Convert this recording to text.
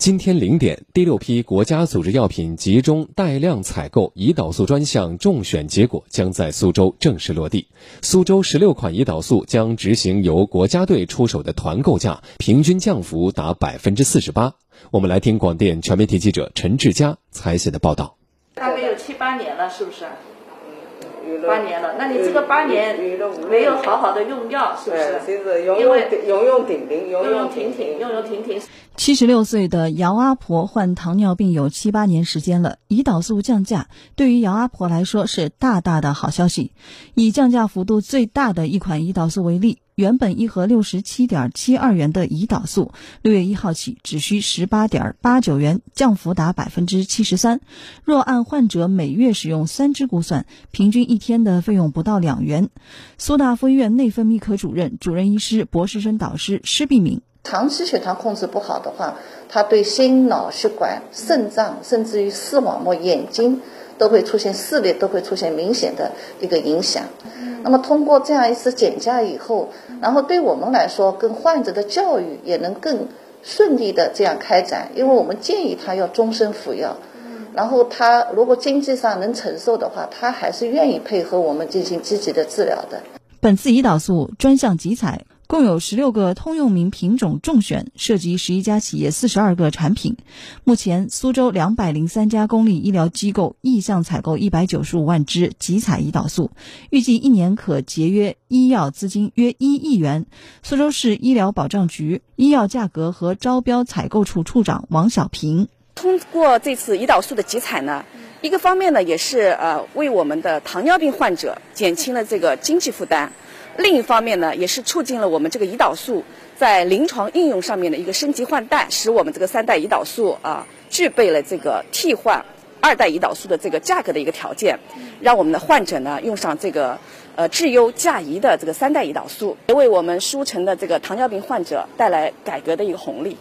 今天零点，第六批国家组织药品集中带量采购胰岛素专项中选结果将在苏州正式落地。苏州十六款胰岛素将执行由国家队出手的团购价，平均降幅达百分之四十八。我们来听广电全媒体记者陈志佳采写的报道。大概有七八年了，是不是？八年了，那你这个八年没有好好的用药，是不是？用用用用停停，用用停停，用用停停。七十六岁的姚阿婆患糖尿病有七八年时间了，胰岛素降价对于姚阿婆来说是大大的好消息。以降价幅度最大的一款胰岛素为例。原本一盒六十七点七二元的胰岛素，六月一号起只需十八点八九元，降幅达百分之七十三。若按患者每月使用三支估算，平均一天的费用不到两元。苏大夫医院内分泌科主任、主任医师、博士生导师施碧敏：长期血糖控制不好的话，它对心脑血管、肾脏，甚至于视网膜、眼睛都会出现视力都会出现明显的一个影响。那么通过这样一次减价以后，然后对我们来说，跟患者的教育也能更顺利的这样开展，因为我们建议他要终身服药，然后他如果经济上能承受的话，他还是愿意配合我们进行积极的治疗的。本次胰岛素专项集采。共有十六个通用名品种中选，涉及十一家企业四十二个产品。目前，苏州两百零三家公立医疗机构意向采购一百九十五万支集采胰岛素，预计一年可节约医药资金约一亿元。苏州市医疗保障局医药价格和招标采购处处长王小平：通过这次胰岛素的集采呢，一个方面呢，也是呃为我们的糖尿病患者减轻了这个经济负担。另一方面呢，也是促进了我们这个胰岛素在临床应用上面的一个升级换代，使我们这个三代胰岛素啊具备了这个替换二代胰岛素的这个价格的一个条件，让我们的患者呢用上这个呃质优价宜的这个三代胰岛素，也为我们舒城的这个糖尿病患者带来改革的一个红利。